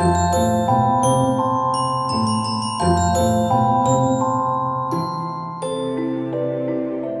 Música